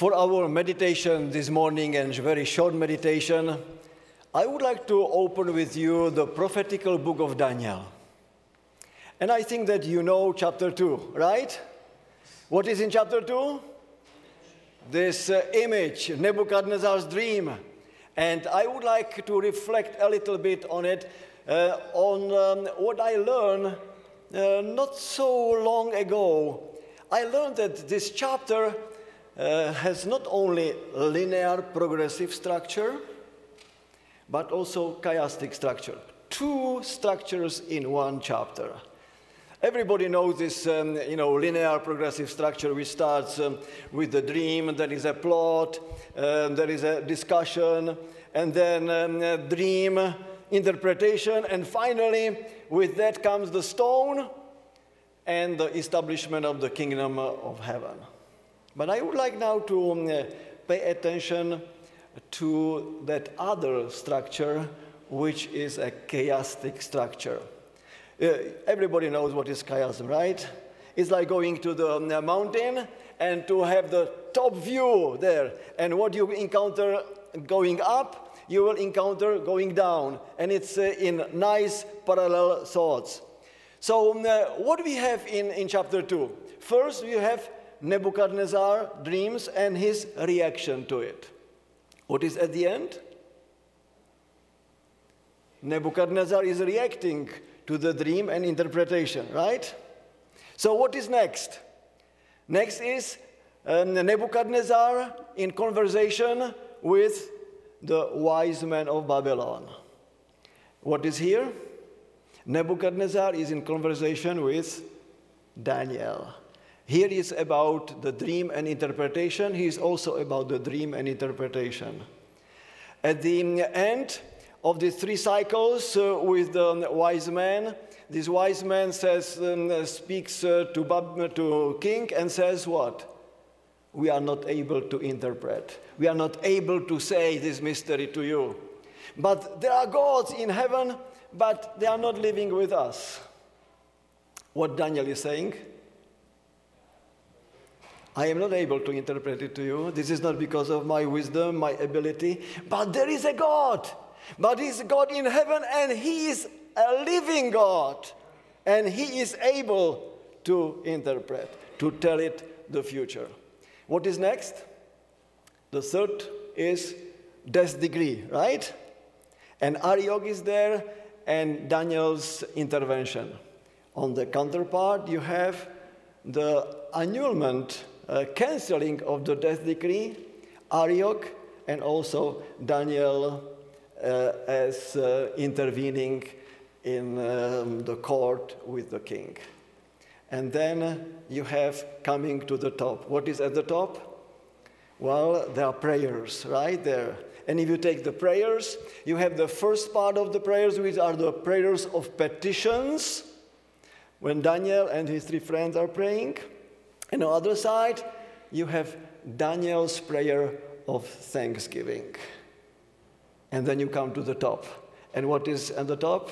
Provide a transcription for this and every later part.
for our meditation this morning and very short meditation, I would like to open with you the prophetical book of Daniel. And I think that you know chapter 2, right? What is in chapter 2? This uh, image, Nebuchadnezzar's dream. And I would like to reflect a little bit on it, uh, on um, what I learned uh, not so long ago. I learned that this chapter uh, has not only linear progressive structure, but also chiastic structure. Two structures in one chapter. Everybody knows this, um, you know, linear progressive structure which starts um, with the dream, there is a plot, um, there is a discussion, and then um, a dream interpretation, and finally, with that comes the stone and the establishment of the kingdom of heaven. But I would like now to um, pay attention to that other structure, which is a chiastic structure. Uh, everybody knows what is chiasm, right? It's like going to the um, mountain and to have the top view there. And what you encounter going up, you will encounter going down. And it's uh, in nice parallel thoughts. So, um, uh, what we have in, in chapter 2? First, we have Nebuchadnezzar dreams and his reaction to it. What is at the end? Nebuchadnezzar is reacting to the dream and interpretation, right? So, what is next? Next is um, Nebuchadnezzar in conversation with the wise men of Babylon. What is here? Nebuchadnezzar is in conversation with Daniel. Here is about the dream and interpretation. He is also about the dream and interpretation. At the end of the three cycles uh, with the wise man, this wise man says, um, speaks uh, to, Bab- to king and says what? We are not able to interpret. We are not able to say this mystery to you. But there are gods in heaven, but they are not living with us. What Daniel is saying? I am not able to interpret it to you. This is not because of my wisdom, my ability, but there is a God. But He's God in heaven and He is a living God. And He is able to interpret, to tell it the future. What is next? The third is death decree, right? And Arioch is there and Daniel's intervention. On the counterpart, you have the annulment uh, canceling of the death decree, Arioch, and also Daniel uh, as uh, intervening in um, the court with the king. And then you have coming to the top. What is at the top? Well, there are prayers right there. And if you take the prayers, you have the first part of the prayers, which are the prayers of petitions, when Daniel and his three friends are praying. And on the other side, you have Daniel's prayer of thanksgiving. And then you come to the top. And what is at the top?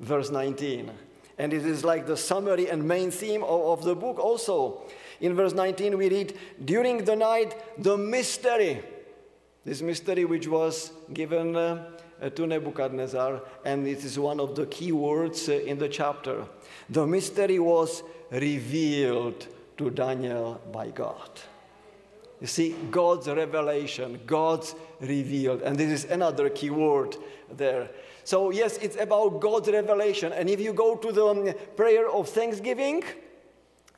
Verse 19. And it is like the summary and main theme of, of the book also. In verse 19, we read, During the night, the mystery. This mystery which was given uh, to Nebuchadnezzar, and it is one of the key words uh, in the chapter. The mystery was revealed to Daniel by God. You see, God's revelation, God's revealed. And this is another key word there. So, yes, it's about God's revelation. And if you go to the um, prayer of thanksgiving,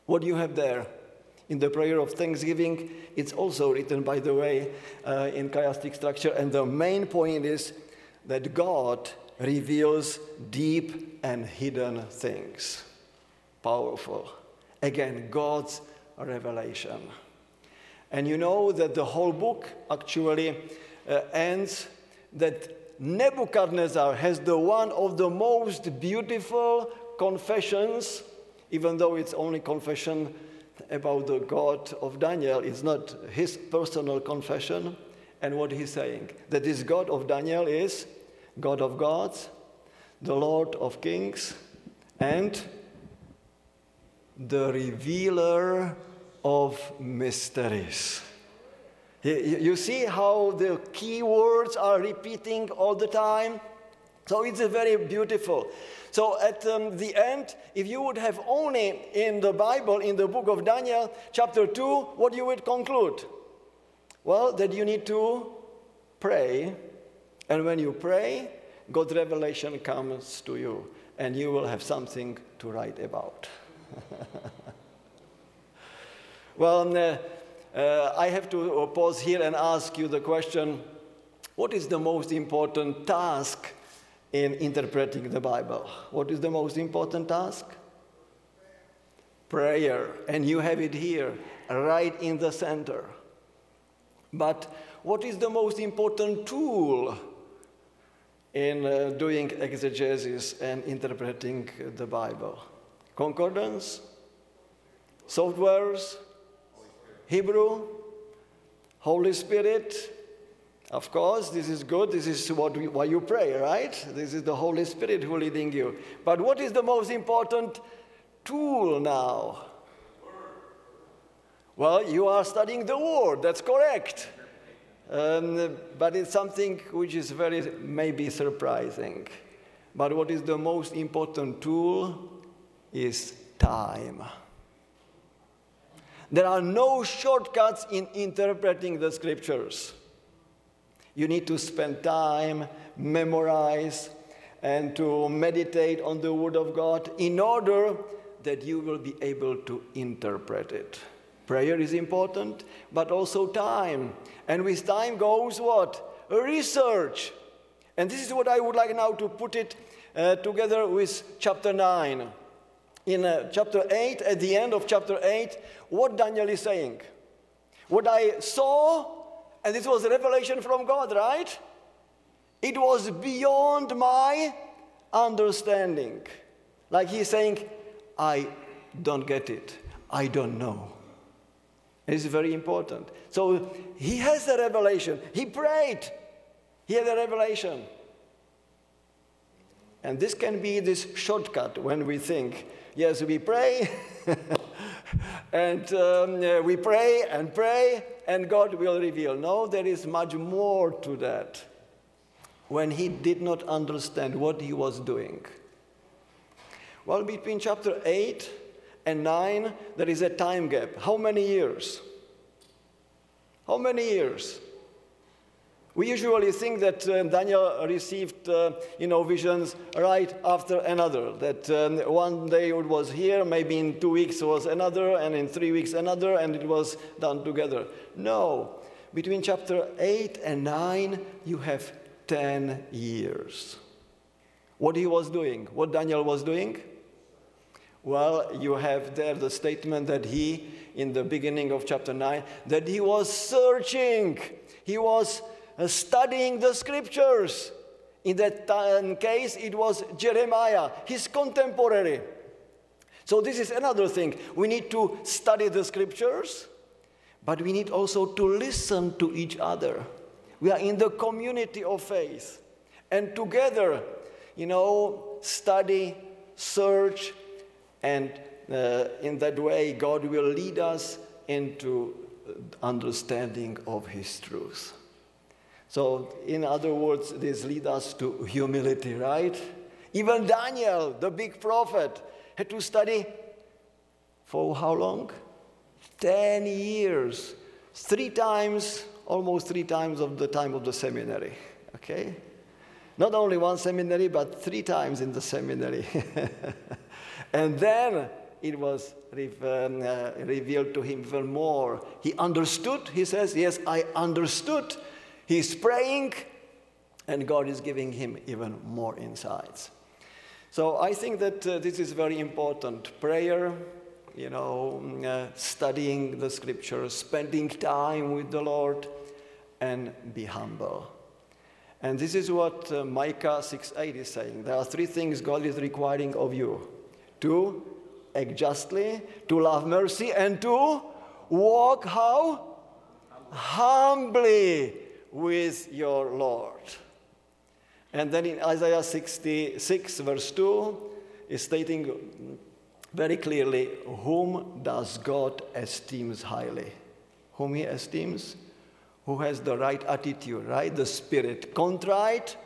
what do you have there? In the prayer of thanksgiving, it's also written, by the way, uh, in chiastic structure. And the main point is that God reveals deep and hidden things. Powerful. Again, God's revelation. And you know that the whole book actually uh, ends that Nebuchadnezzar has the one of the most beautiful confessions, even though it's only confession about the God of Daniel, it's not his personal confession. And what he's saying, that this God of Daniel is God of gods, the Lord of kings, and the revealer of mysteries. You see how the key words are repeating all the time? So it's very beautiful. So at um, the end, if you would have only in the Bible, in the book of Daniel, chapter 2, what you would conclude? Well, that you need to pray. And when you pray, God's revelation comes to you, and you will have something to write about. well, uh, uh, I have to uh, pause here and ask you the question what is the most important task in interpreting the Bible? What is the most important task? Prayer. And you have it here, right in the center. But what is the most important tool in uh, doing exegesis and interpreting the Bible? Concordance? Softwares? Hebrew, Holy Spirit. Of course, this is good. This is what we, why you pray, right? This is the Holy Spirit who leading you. But what is the most important tool now? Well, you are studying the Word. That's correct. Um, but it's something which is very maybe surprising. But what is the most important tool is time. There are no shortcuts in interpreting the scriptures. You need to spend time, memorize, and to meditate on the Word of God in order that you will be able to interpret it. Prayer is important, but also time. And with time goes what? Research. And this is what I would like now to put it uh, together with chapter 9 in uh, chapter 8, at the end of chapter 8, what Daniel is saying. What I saw, and this was a revelation from God, right? It was beyond my understanding. Like he's saying, I don't get it. I don't know. It's very important. So he has a revelation. He prayed. He had a revelation. And this can be this shortcut when we think, Yes, we pray, and um, we pray and pray, and God will reveal. No, there is much more to that. When he did not understand what he was doing. Well, between chapter 8 and 9, there is a time gap. How many years? How many years? We usually think that uh, Daniel received, uh, you know, visions right after another. That um, one day it was here, maybe in two weeks was another, and in three weeks another, and it was done together. No, between chapter eight and nine, you have ten years. What he was doing, what Daniel was doing. Well, you have there the statement that he, in the beginning of chapter 9, that he was searching. He was studying the scriptures. In that case, it was Jeremiah, his contemporary. So, this is another thing. We need to study the scriptures, but we need also to listen to each other. We are in the community of faith. And together, you know, study, search, and uh, in that way, God will lead us into understanding of His truth. So, in other words, this leads us to humility, right? Even Daniel, the big prophet, had to study for how long? 10 years. Three times, almost three times of the time of the seminary. Okay? Not only one seminary, but three times in the seminary. and then it was um, uh, revealed to him even more. He understood, he says, Yes, I understood He's praying, and God is giving him even more insights. So I think that uh, this is very important. Prayer, you know, mm, uh, studying the scriptures, spending time with the Lord, and be humble. And this is what uh, Micah 6:8 is saying. There are three things God is requiring of you: to act justly, to love mercy, and to walk how? Humbly with your Lord. And then in Isaiah 66, verse 2, is stating very clearly whom does God esteems highly? Whom he esteems? who has the right attitude, right? The spirit, contrite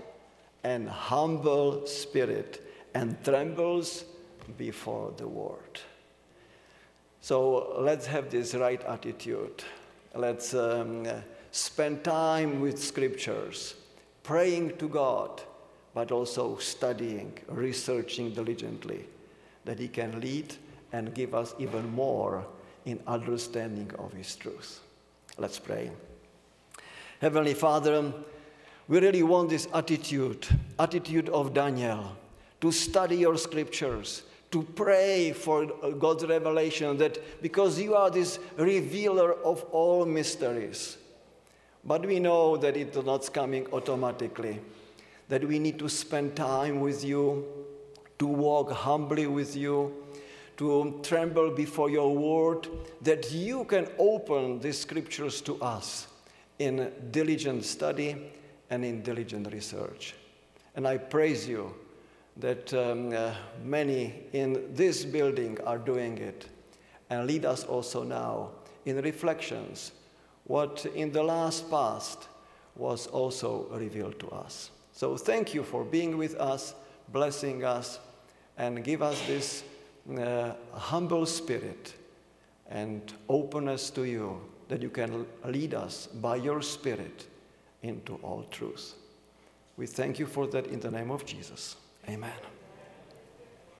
and humble spirit, and trembles before the word. So let's have this right attitude. Let's um, spend time with scriptures, praying to God, but also studying, researching diligently, that He can lead and give us even more in understanding of His truth. Let's pray. Heavenly Father, we really want this attitude, attitude of Daniel, to study your scriptures, to pray for God's revelation, that because you are this revealer of all mysteries. But we know that it is not coming automatically, that we need to spend time with you, to walk humbly with you, to tremble before your word, that you can open these scriptures to us in diligent study and in diligent research. And I praise you that um, uh, many in this building are doing it. And lead us also now in reflections what in the last past was also revealed to us. So thank you for being with us, blessing us, and give us this uh, humble spirit and openness to you that you can lead us by your Spirit into all truth. We thank you for that in the name of Jesus. Amen.